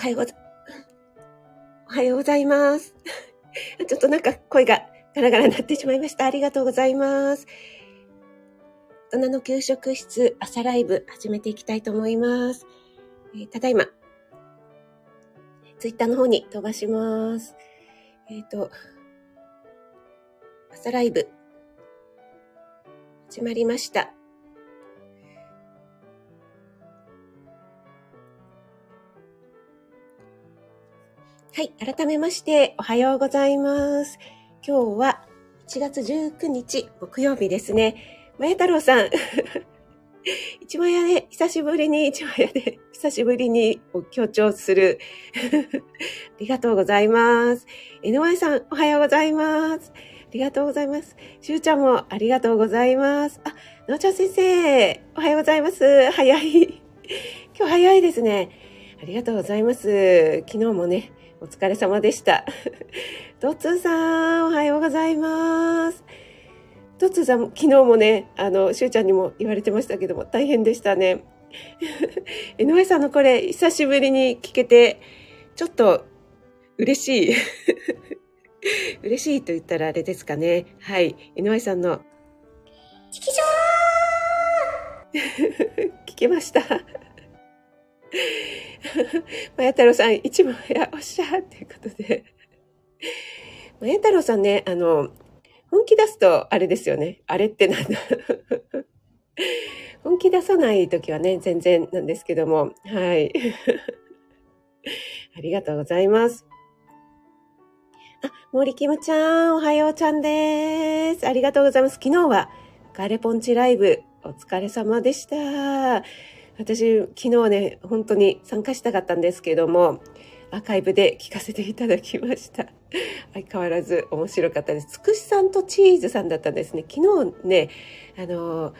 おはようござ、おはようございます。ちょっとなんか声がガラガラになってしまいました。ありがとうございます。大人の給食室朝ライブ始めていきたいと思います。えー、ただいま、ツイッターの方に飛ばします。えっ、ー、と、朝ライブ始まりました。はい。改めまして、おはようございます。今日は1月19日、木曜日ですね。まや太郎さん。一枚屋で、久しぶりに、一枚屋で、久しぶりにを強調する。ありがとうございます。NY さん、おはようございます。ありがとうございます。しゅうちゃんもありがとうございます。あ、のうちゃん先生、おはようございます。早い。今日早いですね。ありがとうございます。昨日もね、お疲れ様でした。トッツーさん、おはようございます。トッツーさん、昨日もね、あの、しゅうちゃんにも言われてましたけども、大変でしたね。井上さんのこれ、久しぶりに聞けて、ちょっと、嬉しい。嬉しいと言ったらあれですかね。はい。井上さんの、チキショー聞けました。まや太郎さん、一枚や、おっしゃっていうことで。まや太郎さんね、あの、本気出すと、あれですよね。あれってなんだ。本気出さないときはね、全然なんですけども。はい。ありがとうございます。あ、森キムちゃん、おはようちゃんです。ありがとうございます。昨日は、ガレポンチライブ、お疲れ様でした。私、昨日ね、本当に参加したかったんですけども、アーカイブで聞かせていただきました。相変わらず面白かったです。つくしさんとチーズさんだったんですね。昨日ね、あの、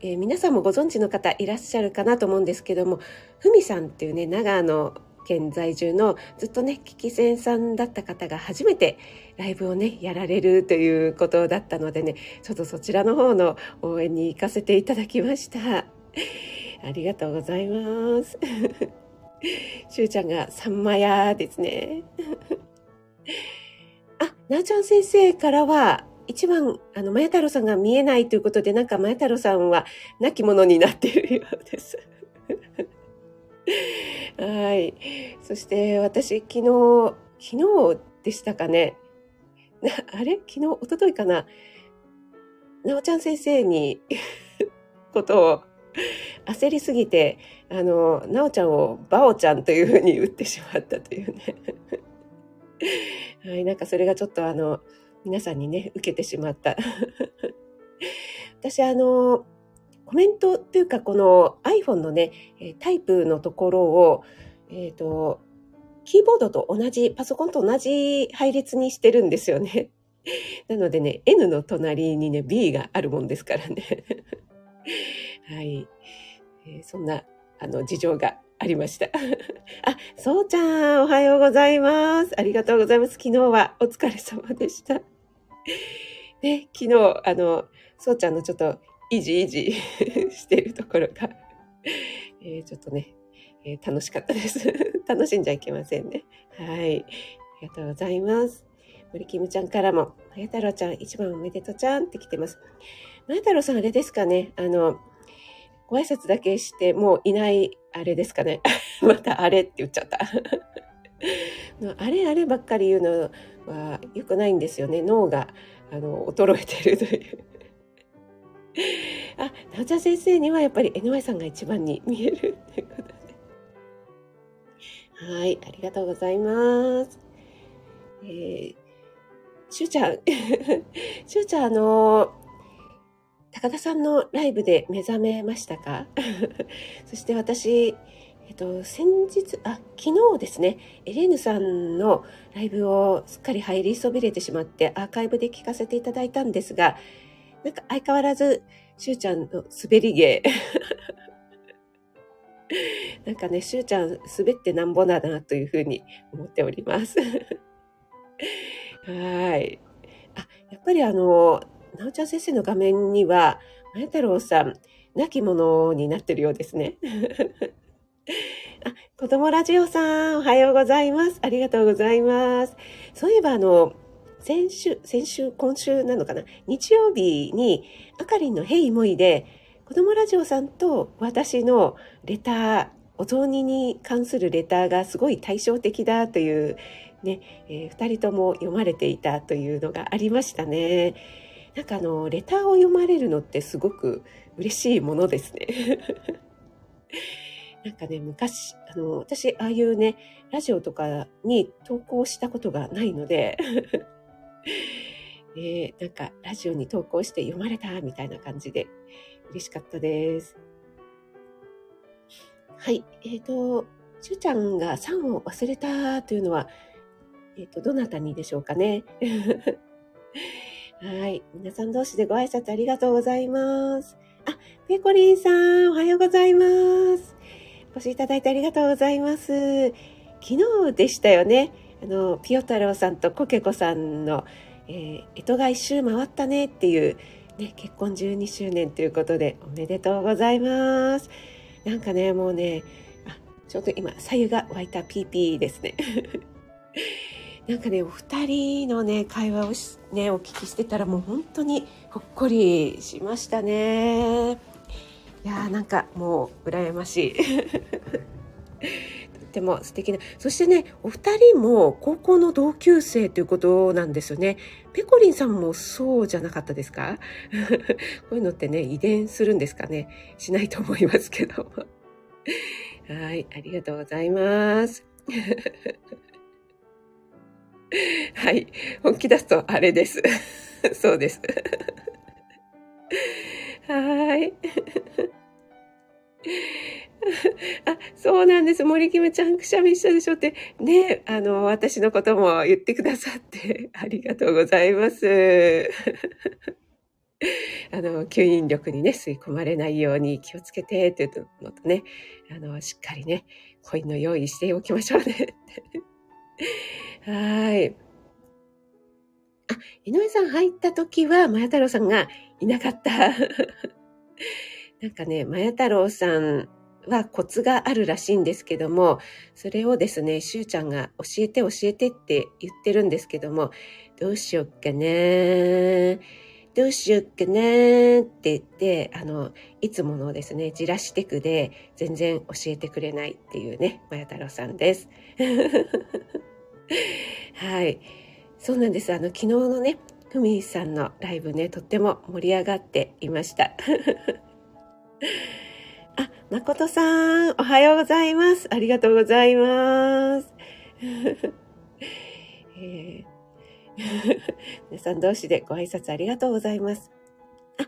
えー、皆さんもご存知の方いらっしゃるかなと思うんですけども、ふみさんっていうね、長野県在住のずっとね、聞き戦さんだった方が初めてライブをね、やられるということだったのでね、ちょっとそちらの方の応援に行かせていただきました。ありがとうございます。しゅうちゃんがさんまやですね。あ、なあちゃん先生からは、一番、あの、まや太郎さんが見えないということで、なんかまや太郎さんは亡き者になっているようです。はい。そして私、昨日、昨日でしたかね。なあれ？昨日、おとといかな。なおちゃん先生にことを焦りすぎて、あの、なおちゃんをバオちゃんというふうに打ってしまったというね。はい、なんかそれがちょっとあの、皆さんにね、受けてしまった。私、あの、コメントっていうか、この iPhone のね、タイプのところを、えっ、ー、と、キーボードと同じ、パソコンと同じ配列にしてるんですよね。なのでね、N の隣にね、B があるもんですからね。はい。えー、そんな、あの、事情がありました。あ、そうちゃん、おはようございます。ありがとうございます。昨日はお疲れ様でした。ね、昨日、あの、そうちゃんのちょっと、いじいじしているところが、えー、ちょっとね、えー、楽しかったです。楽しんじゃいけませんね。はい。ありがとうございます。森キムちゃんからも、まや太郎ちゃん、一番おめでとうちゃんって来てます。まや太郎さん、あれですかねあの、ご挨拶だけしてもういないあれですかね。またあれって言っちゃった。あれあればっかり言うのは良くないんですよね。脳があの衰えてるという。あ、なおちゃん先生にはやっぱり NY さんが一番に見えるということで。はい、ありがとうございます。えー、しゅうちゃん、しゅうちゃん、あの高田さんのライブで目覚めましたか？そして私、えっと、先日、あ、昨日ですね、エレーヌさんのライブをすっかり入りそびれてしまってアーカイブで聞かせていただいたんですが、なんか相変わらず、しゅうちゃんの滑り芸。なんかね、しゅうちゃん滑ってなんぼだなというふうに思っております。はい。あ、やっぱりあの、なおちゃん先生の画面には、まや太郎さん、亡き者になってるようですね。あ、子供ラジオさん、おはようございます。ありがとうございます。そういえば、あの、先週、先週、今週なのかな？日曜日に、あかりんのヘイモイで、子供ラジオさんと私のレター、お雑煮に関するレターがすごい対照的だというね、えー、2人とも読まれていたというのがありましたね。なんかあの、レターを読まれるのってすごく嬉しいものですね。なんかね、昔、あの、私、ああいうね、ラジオとかに投稿したことがないので、えなんか、ラジオに投稿して読まれたみたいな感じで、嬉しかったです。はい。えっ、ー、と、しゅうちゃんが3を忘れたというのは、えっ、ー、と、どなたにでしょうかね。はい。皆さん同士でご挨拶ありがとうございます。あ、ペコリンさん、おはようございます。お越しいただいてありがとうございます。昨日でしたよね。あの、ピヨ太郎さんとコケコさんの、えー、江戸が一周回ったねっていう、ね、結婚12周年ということでおめでとうございます。なんかね、もうね、あ、ちょうど今、左右が湧いたピーピーですね。なんかね、お二人のね、会話をね、お聞きしてたらもう本当にほっこりしましたね。いやーなんかもう羨ましい。とっても素敵な。そしてね、お二人も高校の同級生ということなんですよね。ペコリンさんもそうじゃなかったですか？こういうのってね、遺伝するんですかね？しないと思いますけど。はい、ありがとうございます。はい、本気出すとあれです。そうです。はい。あ、そうなんです。森キムちゃんくしゃみしたでしょって、ね、あの、私のことも言ってくださってありがとうございます。あの、吸引力にね、吸い込まれないように気をつけてっていうのとね、あの、しっかりね、コインの用意しておきましょうね。はい。あ、井上さん入った時は、まや太郎さんがいなかった。なんかね、まや太郎さんはコツがあるらしいんですけども、それをですね、しゅうちゃんが教えて教えてって言ってるんですけども、どうしよっかなどうしよっかなって言って、あの、いつものですね、じらしテクで全然教えてくれないっていうね、まや太郎さんです。はい。そうなんです。あの、昨日のね、ふみさんのライブね、とっても盛り上がっていました。あ、まことさん、おはようございます。ありがとうございます。えー、皆さん同士でご挨拶ありがとうございます。あ、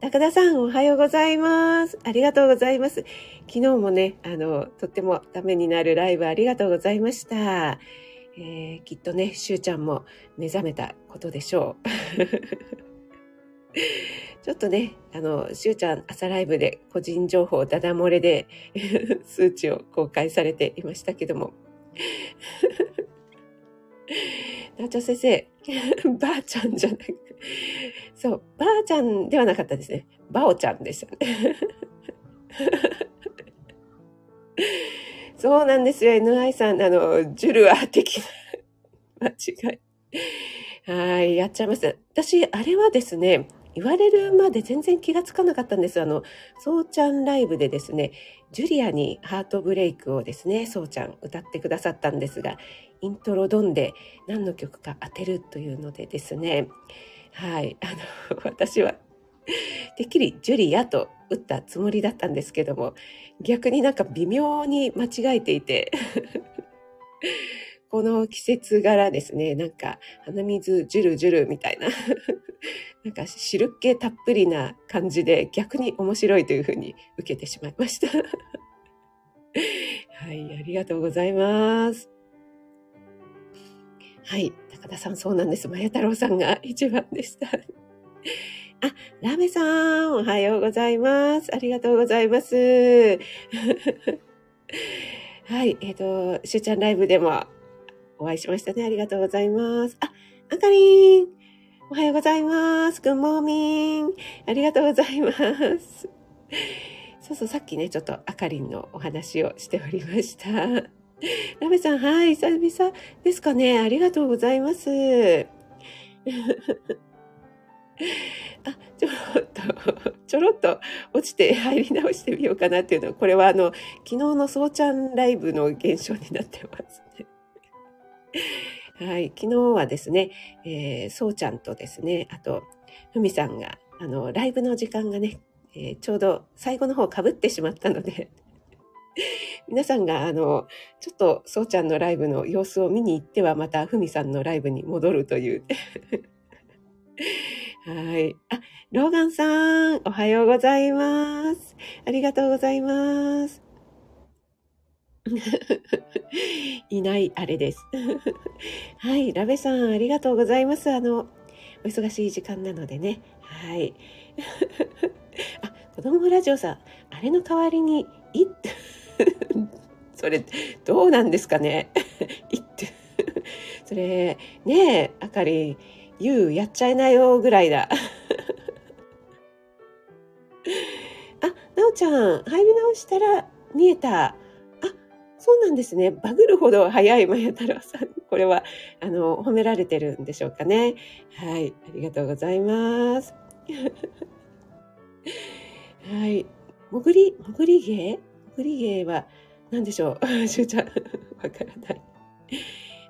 高田さん、おはようございます。ありがとうございます。昨日もね、あの、とってもためになるライブありがとうございました。えー、きっとね、しゅうちゃんも目覚めたことでしょう。ちょっとね、あの、しゅうちゃん朝ライブで個人情報ダダ漏れで 数値を公開されていましたけども。なちょ先生、ばあちゃんじゃなく、そう、ばあちゃんではなかったですね。ばおちゃんでしたね。そうなんですよ、NI さん。あの、ジュルア的な間違い。はい、やっちゃいます。私、あれはですね、言われるまで全然気がつかなかったんです。あの、そうちゃんライブでですね、ジュリアにハートブレイクをですね、そうちゃん歌ってくださったんですが、イントロドンで何の曲か当てるというのでですね、はい、あの、私は、てっきりジュリアと打ったつもりだったんですけども、逆になんか微妙に間違えていて この季節柄ですね、なんか鼻水ジュルジュルみたいな なんか汁っ気たっぷりな感じで逆に面白いというふうに受けてしまいましたはい、ありがとうございます。はい、高田さんそうなんです。まや太郎さんが一番でした。あ、ラメさん、おはようございます。ありがとうございます。はい、えっ、ー、と、しゅうちゃんライブでも、お会いしましたね。ありがとうございます。あ、あかりん。おはようございます。グッモーミン。ありがとうございます。そうそう、さっきね、ちょっとあかりんのお話をしておりました。ラメさん、はい、久々ですかね。ありがとうございます。あ、ちょろっと、ちょろっと落ちて入り直してみようかなっていうのは、これはあの、昨日のそうちゃんライブの現象になってますね。はい、昨日はですね、えー、そうちゃんとですね、あと、ふみさんが、あの、ライブの時間がね、えー、ちょうど最後の方かぶってしまったので皆さんが、あの、ちょっと、そうちゃんのライブの様子を見に行っては、また、ふみさんのライブに戻るというはい。あ、ローガンさん、おはようございます。ありがとうございます。いないあれです。はい。ラベさん、ありがとうございます。あの、お忙しい時間なのでね。はい。あ、子供ラジオさん、あれの代わりに、いっ、それ、どうなんですかね。いって。それ、ねえ、あかり、ゆうやっちゃいなよぐらいだ。あ、なおちゃん、入り直したら見えた。あ、そうなんですね。バグるほど早いまや太郎さん。これは、あの、褒められてるんでしょうかね。はい。ありがとうございます。はい。もぐり、もぐり芸？もぐり芸は何でしょう？しゅうちゃん、わからない。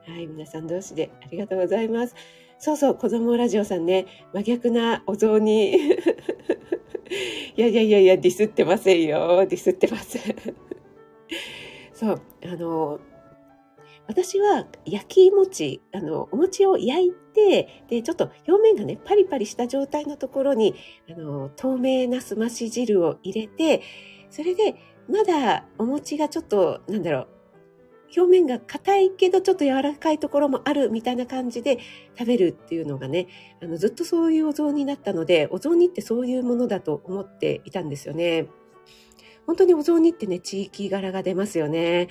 はい。皆さん同士でありがとうございます。そうそう、子供ラジオさんね、真逆なお雑煮。いやいやいやいや、ディスってませんよ。ディスってません。そう、あの、私は焼き餅、あの、お餅を焼いて、で、ちょっと表面がね、パリパリした状態のところに、あの、透明なすまし汁を入れて、それで、まだお餅がちょっと、なんだろう、表面が硬いけどちょっと柔らかいところもあるみたいな感じで食べるっていうのがね、あのずっとそういうお雑煮だったので、お雑煮ってそういうものだと思っていたんですよね。本当にお雑煮ってね、地域柄が出ますよね。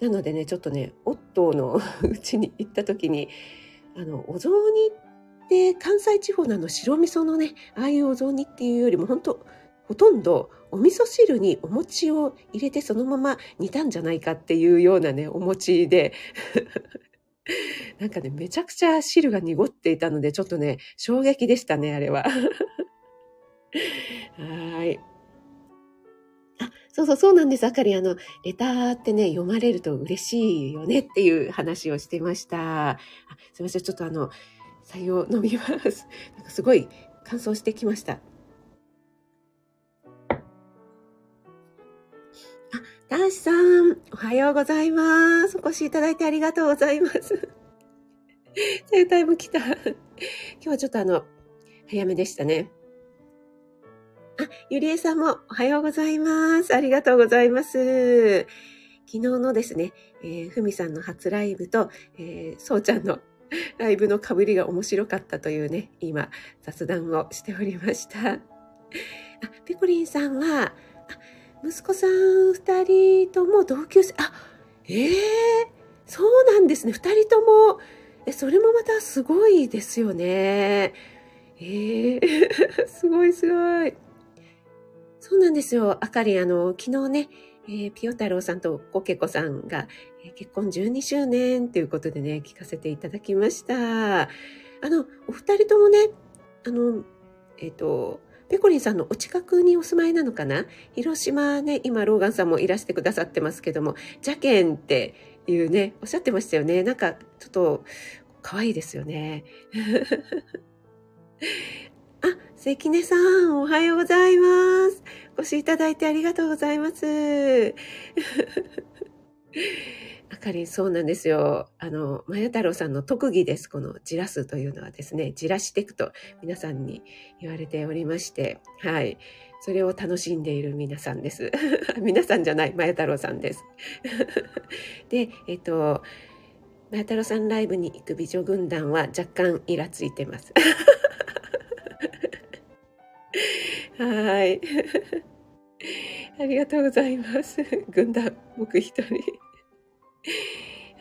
なのでね、ちょっとね、オットーのうちに行った時に、あの、お雑煮って関西地方のあの白味噌のね、ああいうお雑煮っていうよりも本当ほとんどお味噌汁にお餅を入れてそのまま煮たんじゃないかっていうようなね、お餅で なんかね、めちゃくちゃ汁が濁っていたので、ちょっとね、衝撃でしたね、あれは。はい。あ、そうそう、そうなんです。あかり、あの、レターってね、読まれると嬉しいよねっていう話をしてました。あすいません、ちょっとあの、採用飲みます。なんかすごい乾燥してきました。ダンシさん、おはようございます。お越しいただいてありがとうございます。セータイム来た。今日はちょっとあの、早めでしたね。あ、ゆりえさんもおはようございます。ありがとうございます。昨日のですね、えー、ふみさんの初ライブと、えー、そうちゃんの ライブの被りが面白かったというね、今、雑談をしておりました。あ、ペコリンさんは、息子さん二人とも同級生、あ、ええー、そうなんですね。二人とも、え、それもまたすごいですよね。ええー、すごいすごい。そうなんですよ。あかり、あの、昨日ね、えー、ピヨ太郎さんとコケコさんが、えー、結婚12周年ということでね、聞かせていただきました。あの、お二人ともね、あの、えっ、ー、と、ペコリンさんのお近くにお住まいなのかな？広島ね、今、ローガンさんもいらしてくださってますけども、邪剣っていうね、おっしゃってましたよね。なんか、ちょっと、可愛いですよね。あ、関根さん、おはようございます。お越しいただいてありがとうございます。あかりん、そうなんですよ。あの、まや太郎さんの特技です。このじらすというのはですね、じらしていくと皆さんに言われておりまして、はい。それを楽しんでいる皆さんです。皆さんじゃない、まや太郎さんです。で、えっと、まや太郎さんライブに行く美女軍団は若干イラついてます。はい。ありがとうございます。軍団、僕一人。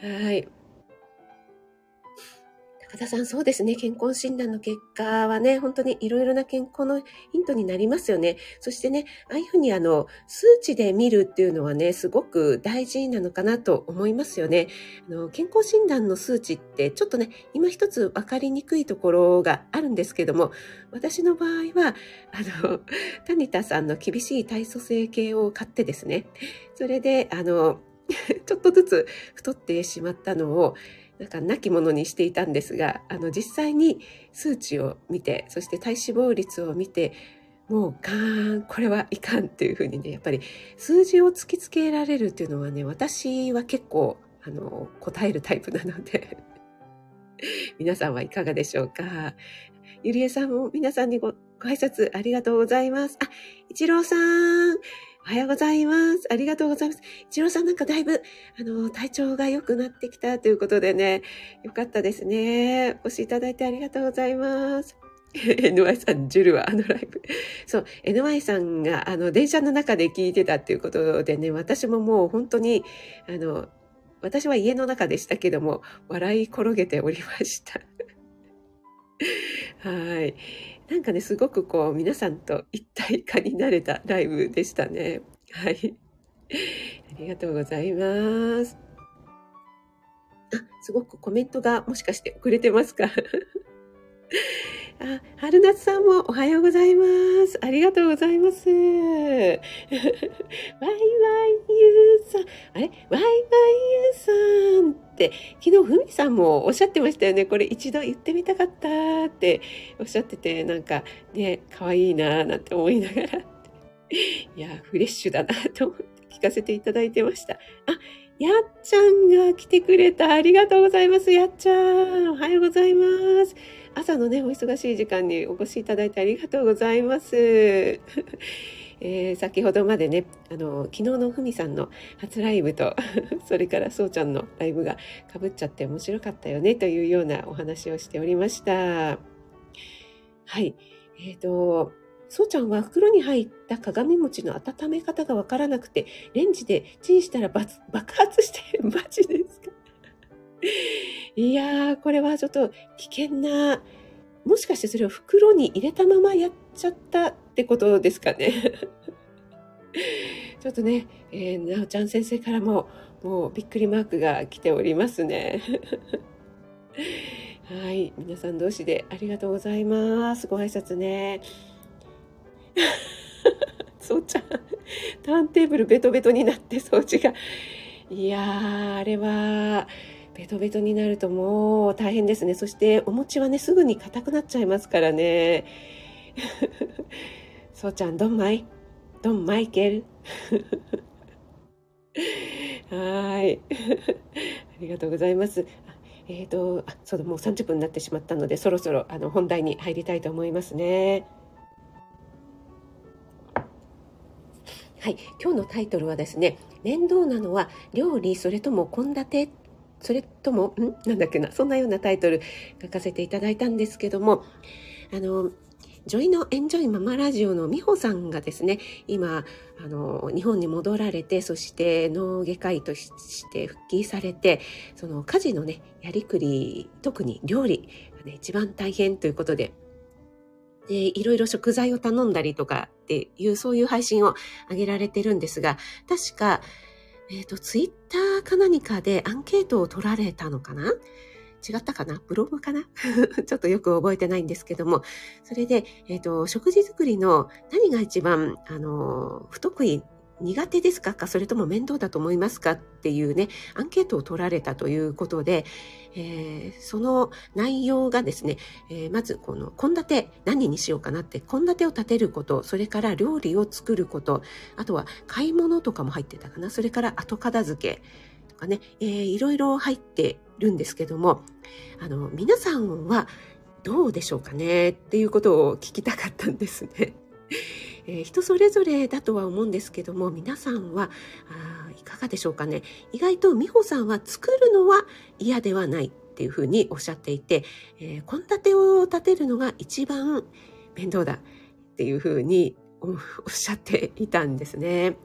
はい。岡田さん、そうですね。健康診断の結果はね、本当にいろいろな健康のヒントになりますよね。そしてね、ああいうふうにあの、数値で見るっていうのはね、すごく大事なのかなと思いますよね。あの健康診断の数値ってちょっとね、今一つ分かりにくいところがあるんですけども、私の場合は、あの、タニタさんの厳しい体組成計を買ってですね、それで、あの、ちょっとずつ太ってしまったのを、なんか亡き者にしていたんですが、あの実際に数値を見て、そして体脂肪率を見て、もうガーン、これはいかんっていうふうにね、やっぱり数字を突きつけられるっていうのはね、私は結構、あの、答えるタイプなので 皆さんはいかがでしょうか？ゆりえさんも皆さんにごご挨拶ありがとうございます。あ、一郎さん、おはようございます。ありがとうございます。一郎さんなんかだいぶ、あの、体調が良くなってきたということでね、よかったですね。お越しいただいてありがとうございます。NY さん、ジュルはあのライブ。そう、NY さんがあの電車の中で聞いてたっていうことでね、私ももう本当に、あの、私は家の中でしたけども、笑い転げておりました。はい。なんかね、すごくこう、皆さんと一体化になれたライブでしたね。はい。ありがとうございます。あ、すごくコメントがもしかして遅れてますか？あ、春夏さんもおはようございます。ありがとうございます。ワイワイユーさん、あれ？ワイワイユーさんって、昨日ふみさんもおっしゃってましたよね。これ一度言ってみたかったっておっしゃってて、なんかね、可愛いなぁなんて思いながら。いや、フレッシュだなと思って聞かせていただいてました。あ、やっちゃんが来てくれた。ありがとうございます。やっちゃん。おはようございます。朝のね、お忙しい時間にお越しいただいてありがとうございます。えー、先ほどまでね、あの、昨日のふみさんの初ライブと、それからそうちゃんのライブがかぶっちゃって面白かったよね、というようなお話をしておりました。はい。えっ、ー、と、そうちゃんは袋に入った鏡餅の温め方がわからなくて、レンジでチンしたら爆発して、マジですか いやー、これはちょっと危険な、もしかしてそれを袋に入れたままやっちゃったってことですかね。ちょっとね、えー、なおちゃん先生からも、もうびっくりマークが来ておりますね。はい。皆さん同士でありがとうございます。ご挨拶ね。そうちゃん、ターンテーブルベトベトになって掃除が。いやー、あれは、ベトベトになるともう大変ですね。そしてお餅はね、すぐに硬くなっちゃいますからね。そうちゃん、ドンマイドンマイケルはい。ありがとうございます。えっ、ー、と、あ、そうだ、もう30分になってしまったので、そろそろあの本題に入りたいと思いますね。はい、今日のタイトルはですね、面倒なのは料理、それとも献立？それとも、ん？なんだっけな、そんなようなタイトル書かせていただいたんですけども、あの、ジョイのエンジョイママラジオの美穂さんがですね、今、あの、日本に戻られて、そして脳外科医として復帰されて、その家事のね、やりくり、特に料理がね、一番大変ということで、で、いろいろ食材を頼んだりとかっていう、そういう配信を上げられてるんですが、確か、えっ、ー、と、ツイッターか何かでアンケートを取られたのかな違ったかな？ブログかな？ちょっとよく覚えてないんですけども、それで、えっ、ー、と、食事作りの何が一番、あの、不得意苦手ですか？か？それとも面倒だと思いますか？っていうね、アンケートを取られたということで、えー、その内容がですね、えー、まずこの献立何にしようかなって献立を立てることそれから料理を作ることあとは買い物とかも入ってたかな？それから後片付け。とかね、えー、いろいろ入ってるんですけどもあの皆さんはどうでしょうかねっていうことを聞きたかったんですね。えー、人それぞれだとは思うんですけども皆さんはあいかがでしょうかね意外と美穂さんは作るのは嫌ではないっていうふうにおっしゃっていて献立、えー、を立てるのが一番面倒だっていうふうにおっしゃっていたんですね。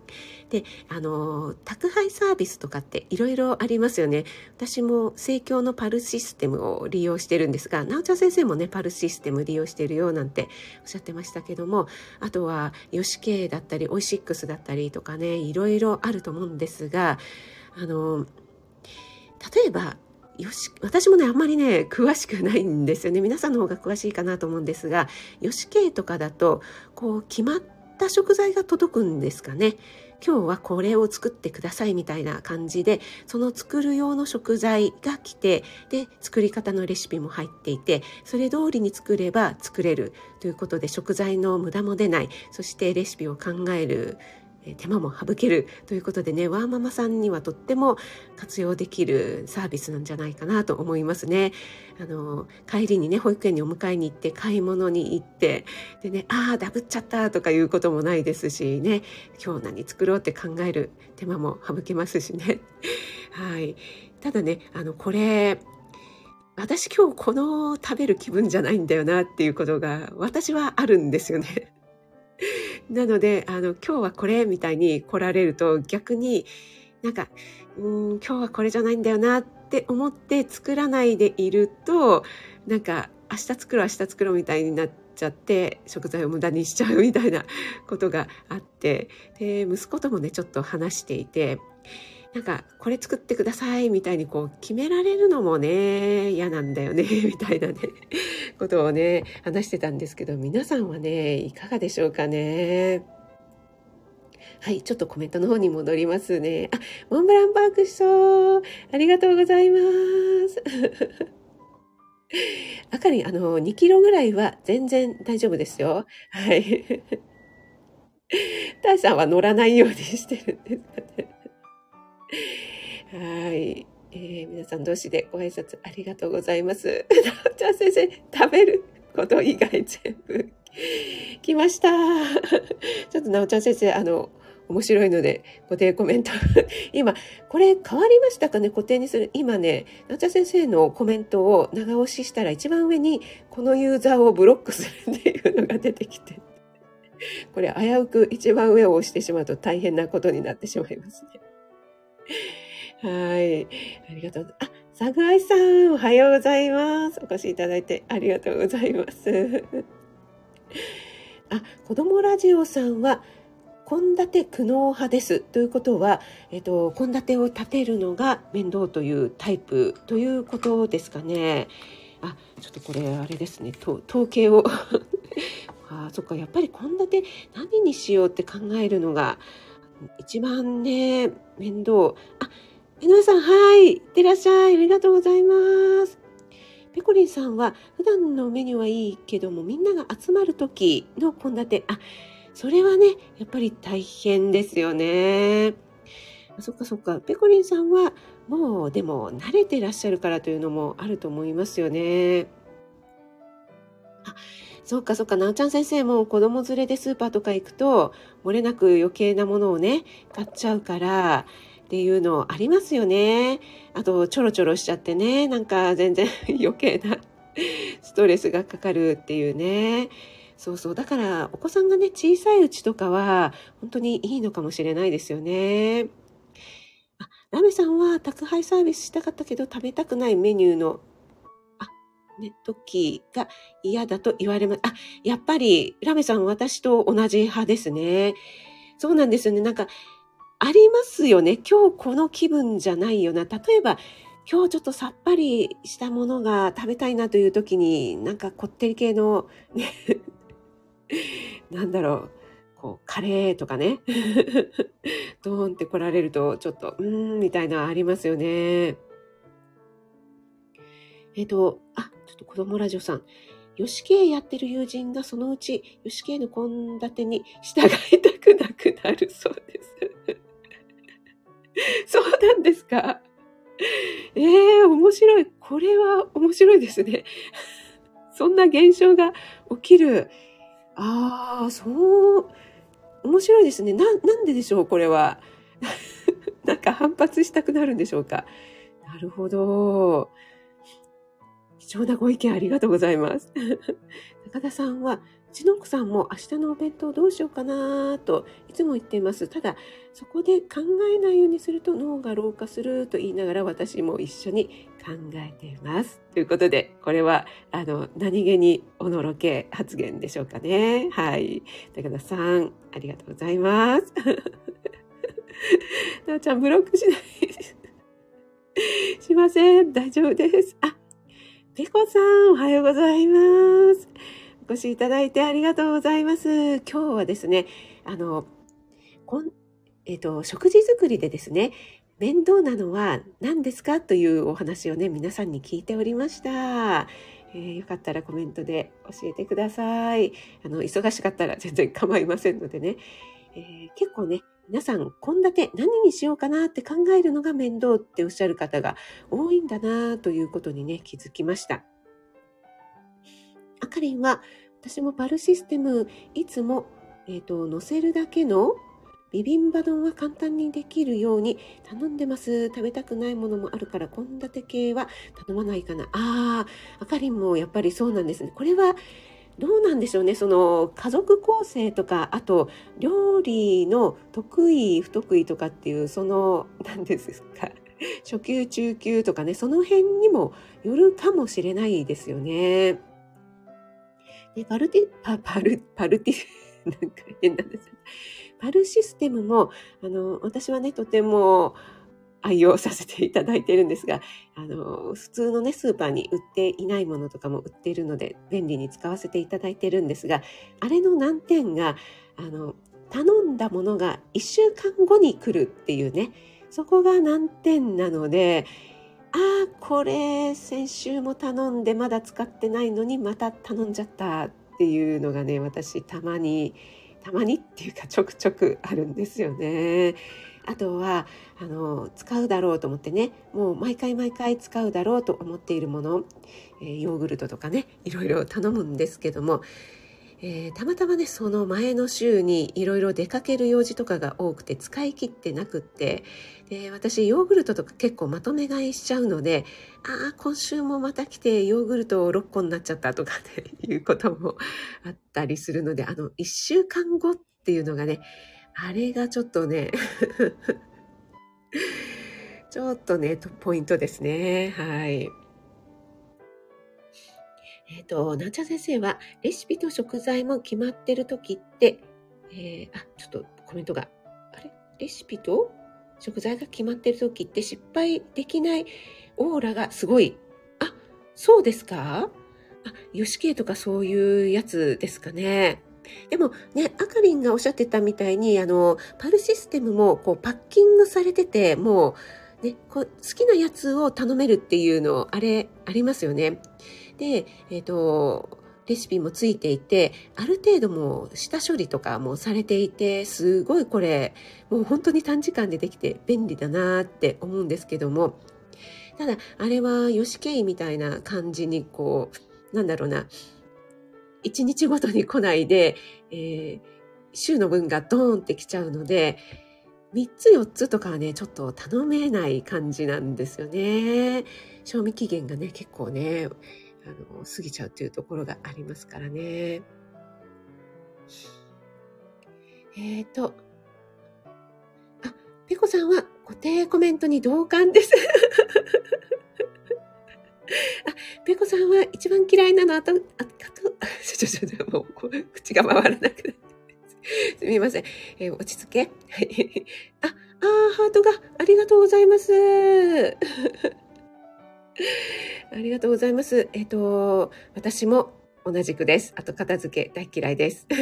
で、あの、宅配サービスとかっていろいろありますよね。私も生協のパルシステムを利用してるんですが、なおちゃん先生もね、パルシステム利用してるよなんておっしゃってましたけども、あとは、ヨシケイだったり、オイシックスだったりとかね、いろいろあると思うんですが、あの、例えば、よし、私もね、あんまりね、詳しくないんですよね。皆さんの方が詳しいかなと思うんですが、よし系とかだと、こう、決まった食材が届くんですかね。今日はこれを作ってくださいみたいな感じで、その作る用の食材が来て、で、作り方のレシピも入っていて、それ通りに作れば作れるということで、食材の無駄も出ない、そしてレシピを考える手間も省けるということでねワーママさんにはとっても活用できるサービスなんじゃないかなと思いますね。あの帰りにね保育園にお迎えに行って買い物に行ってでねああダブっちゃったとかいうこともないですしね今日何作ろうって考える手間も省けますしね。はい、ただねあのこれ私今日この食べる気分じゃないんだよなっていうことが私はあるんですよね。なので、あの、今日はこれみたいに来られると逆になんか、うん、今日はこれじゃないんだよなって思って作らないでいると、なんか、明日作ろう明日作ろうみたいになっちゃって食材を無駄にしちゃうみたいなことがあってで息子ともねちょっと話していてなんかこれ作ってくださいみたいにこう決められるのもね嫌なんだよね みたいなねことをね話してたんですけど皆さんはねいかがでしょうかねはい、ちょっとコメントの方に戻りますね。あ、モンブランパークしそう。ありがとうございます。あかり、あの、2キロぐらいは全然大丈夫ですよ。はい。タイさんは乗らないようにしてるんです。はい。えー、皆さん同士でご挨拶ありがとうございます。なおちゃん先生、食べること以外全部来ました。ちょっとなおちゃん先生、あの、面白いので固定コメント 今、これ変わりましたかね？固定にする。今ね、なおちゃん先生のコメントを長押ししたら一番上にこのユーザーをブロックするっていうのが出てきて。これ危うく一番上を押してしまうと大変なことになってしまいますね。はい。ありがとう。あ、サグアイさん、おはようございます。お越しいただいてありがとうございます。あ、子供ラジオさんは、献立苦悩派です。ということは、えっと、献立を立てるのが面倒というタイプということですかね。あ、ちょっとこれあれですね。統計を あ、そっか、やっぱり献立何にしようって考えるのが一番ね、面倒。あ、江上さん、はい。いってらっしゃい。ありがとうございます。ペコリンさんは、普段のメニューはいいけども、みんなが集まる時の献立。あ、それはね、やっぱり大変ですよね。そっかそっか。ペコリンさんは、もうでも慣れてらっしゃるからというのもあると思いますよね。あ、そっかそっか、なおちゃん先生も子供連れでスーパーとか行くと、漏れなく余計なものをね、買っちゃうから、っていうのありますよね。あと、ちょろちょろしちゃってね、なんか全然 余計なストレスがかかるっていうね。そうそう。だから、お子さんがね、小さいうちとかは、本当にいいのかもしれないですよね。あ、ラメさんは宅配サービスしたかったけど、食べたくないメニューのあね、時が嫌だと言われます。あ、やっぱり、ラメさん私と同じ派ですね。そうなんですよね。なんか、ありますよね。今日この気分じゃないよな。例えば、今日ちょっとさっぱりしたものが食べたいなという時に、なんかこってり系の、ね、なんだろう、こう、カレーとかね、ドーンって来られると、ちょっと、うーん、みたいなありますよね。えっ、と、あ、ちょっと子供ラジオさん。吉系やってる友人がそのうち吉系の献立に従いたくなくなるそうです。そうなんですか？ええー、面白い。これは面白いですね。そんな現象が起きる。ああ、そう、面白いですね。な、なんででしょう、これは。なんか反発したくなるんでしょうか？なるほど。貴重なご意見ありがとうございます。高田さんは、うちの奥さんも明日のお弁当どうしようかなといつも言っています。ただ、そこで考えないようにすると脳が老化すると言いながら私も一緒に考えています。ということで、これは、あの、何気におのろけ発言でしょうかね。はい。高田さん、ありがとうございます。なおちゃん、ブロックしないしません。大丈夫です。あ、ペコさん、おはようございます。越しいただいてありがとうございます。今日はですね、あの、こんえっ、ー、と、食事作りでですね、面倒なのは何ですか？というお話をね、皆さんに聞いておりました。えー、よかったらコメントで教えてください。あの、忙しかったら全然構いませんのでね。えー、結構ね、皆さん、献立何にしようかなって考えるのが面倒っておっしゃる方が多いんだなということにね、気づきました。あかりんは、私もパルシステム、いつも、えっ、ー、と、乗せるだけのビビンバ丼は簡単にできるように頼んでます。食べたくないものもあるから、献立系は頼まないかな。ああ、あかりんもやっぱりそうなんですね。これは、どうなんでしょうね。その家族構成とか、あと料理の得意、不得意とかっていう、その、何ですか。初級、中級とかね、その辺にもよるかもしれないですよね。で、パルティ、パ、パル、パルティ、なんか変なんですよ。パルシステムも、あの、私はね、とても愛用させていただいてるんですが、あの、普通のね、スーパーに売っていないものとかも売っているので、便利に使わせていただいてるんですが、あれの難点が、あの、頼んだものが1週間後に来るっていうね、そこが難点なので、ああ、これ先週も頼んでまだ使ってないのにまた頼んじゃったっていうのがね、私たまにたまにっていうかちょくちょくあるんですよね。あとはあの使うだろうと思ってねもう毎回毎回使うだろうと思っているもの、えー、ヨーグルトとかねいろいろ頼むんですけどもえー、たまたまねその前の週にいろいろ出かける用事とかが多くて使い切ってなくってで私ヨーグルトとか結構まとめ買いしちゃうのでああ今週もまた来てヨーグルト6個になっちゃったとかっていうこともあったりするのであの1週間後っていうのがねあれがちょっとね ちょっとねポイントですねはい。えっ、ー、と、なんちゃ先生は、レシピと食材も決まってる時って、えー、あ、ちょっとコメントが、あれ？レシピと食材が決まってる時って失敗できないオーラがすごい。あ、そうですか？あ、ヨシケイとかそういうやつですかね。でもね、あかりんがおっしゃってたみたいに、あの、パルシステムもこうパッキングされてて、もう、ね、こう好きなやつを頼めるっていうの、あれ、ありますよね。で、えっ、ー、と、レシピもついていて、ある程度も下処理とかもされていて、すごいこれ、もう本当に短時間でできて便利だなって思うんですけども、ただ、あれは吉慶みたいな感じにこう、なんだろうな、一日ごとに来ないで、えー、週の分がドーンってきちゃうので、3つ4つとかはね、ちょっと頼めない感じなんですよね。賞味期限がね、結構ね、あの、過ぎちゃうっていうところがありますからね。えっ、ー、と、あ、ペコさんは固定コメントに同感です。あ、ペコさんは一番嫌いなのあと、あと、ちょちょちょ、もう口が回らなくなって。すみません。えー、落ち着け。はい。あ、あー、ハートがありがとうございます。ありがとうございます。えっ、ー、と、私も同じくです。あと片付け大嫌いです。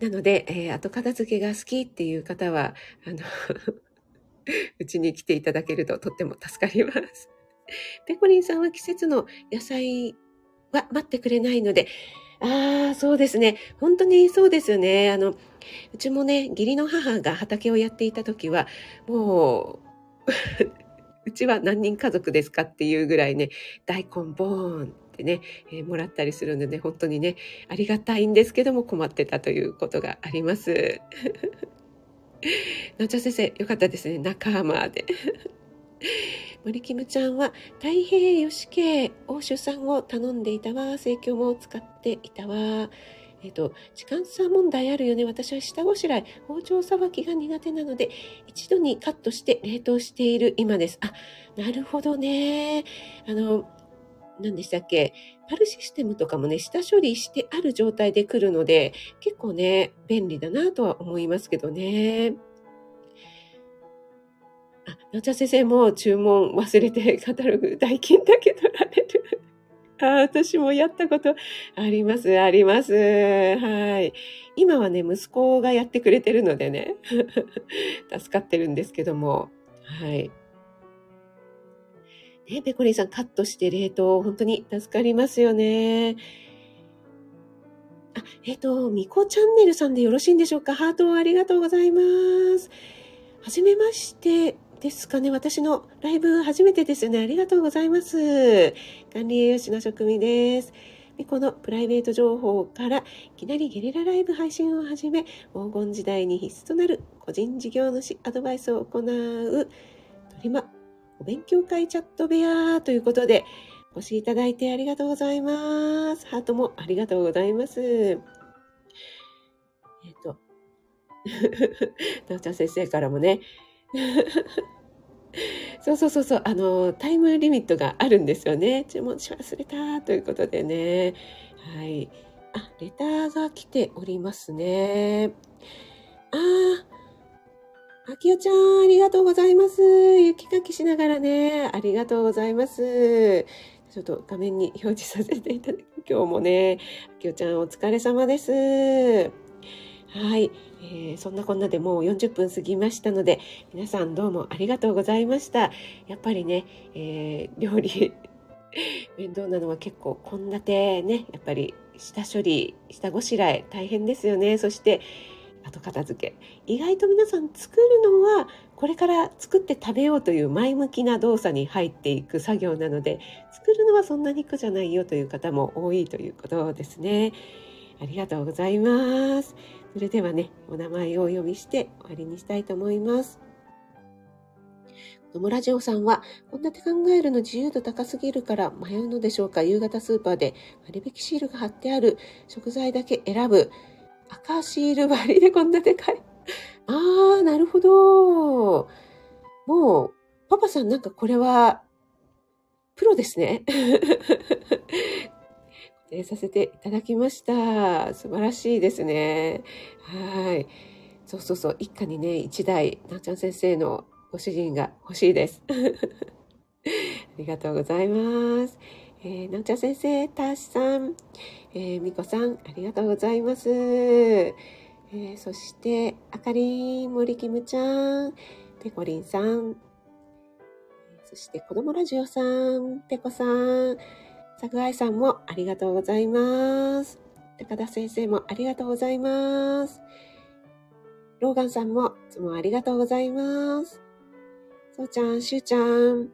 なので、えー、後片付けが好きっていう方は、あの うちに来ていただけるととっても助かります。ペコリンさんは季節の野菜は待ってくれないので、ああ、そうですね。本当にそうですよね。あの、うちもね、義理の母が畑をやっていた時は、もううちは何人家族ですか？っていうぐらいね、大根ボーンってね、えー、もらったりするので、本当にね、ありがたいんですけども困ってたということがあります。なちゃ先生、よかったですね。仲間で。森キムちゃんは、太平洋系欧州産を頼んでいたわ。生協も使っていたわ。えっ、と、時間差問題あるよね。私は下ごしらえ、包丁さばきが苦手なので、一度にカットして冷凍している今です。あ、なるほどね。あの、何でしたっけパルシステムとかもね、下処理してある状態で来るので、結構ね、便利だなとは思いますけどね。あ、なおちゃ先生も注文忘れてカタログ代金だけ取られる。あ私もやったことあります、あります。はい。今はね、息子がやってくれてるのでね、助かってるんですけども、はい。ね、ペコリンさんカットして冷凍、本当に助かりますよね。あ、えっ、ー、と、みこチャンネルさんでよろしいんでしょうか？ハートをありがとうございます。はじめましてですかね。私のライブ初めてですよね。ありがとうございます。管理栄養士の職味です。このプライベート情報からいきなりゲリラライブ配信を始め、黄金時代に必須となる個人事業主アドバイスを行うトリマお勉強会チャット部屋ということで、お越しいただいてありがとうございます。ハートもありがとうございます。えっ、と、なおちゃん先生からもね、そうそうそうそう、あの、タイムリミットがあるんですよね。注文し忘れたということでね。はい。あ、レターが来ておりますね。ああ、あきおちゃん、ありがとうございます。雪かきしながらね、ありがとうございます。ちょっと画面に表示させていただき、今日もね、あきおちゃんお疲れ様です。はい、えー、そんなこんなでもう40分過ぎましたので、皆さんどうもありがとうございました。やっぱりね、えー、料理 面倒なのは結構献立ね、やっぱり下処理、下ごしらえ大変ですよね。そして、後片付け意外と皆さん作るのはこれから作って食べようという前向きな動作に入っていく作業なので作るのはそんなに苦じゃないよという方も多いということですね。ありがとうございます。それではね、お名前をお呼びして終わりにしたいと思います。野村ジオさんは、こんな手考えるの自由度高すぎるから迷うのでしょうか？夕方スーパーで割引シールが貼ってある食材だけ選ぶ。赤シール張りでこんなでかい。あー、なるほど。もう、パパさんなんかこれは、プロですね。固定させていただきました。素晴らしいですね。はい。そうそうそう。一家にね、一台、なおちゃん先生のご主人が欲しいです。ありがとうございます。えー、なおちゃん先生、たしさん、えー、みこさん、ありがとうございます。えー、そして、あかりん、森きむちゃん、ぺこりんさん、そして、子供ラジオさん、ぺこさん、さぐあいさんもありがとうございます。高田先生もありがとうございます。ローガンさんもいつもありがとうございます。そうちゃん、しゅうちゃん、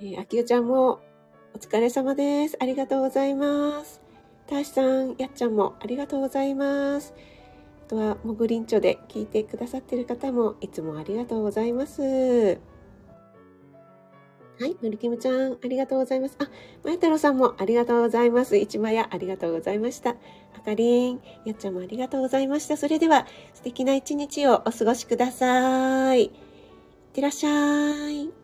えー、あきおちゃんもお疲れ様です。ありがとうございます。たしさん、やっちゃんもありがとうございます。あとは、もぐりんちょで聞いてくださってる方もいつもありがとうございます。はい、のりきむちゃん、ありがとうございます。あ、まや太郎さんもありがとうございます。いちまやありがとうございました。あかりん、やっちゃんもありがとうございました。それでは、素敵な一日をお過ごしください。いってらっしゃい。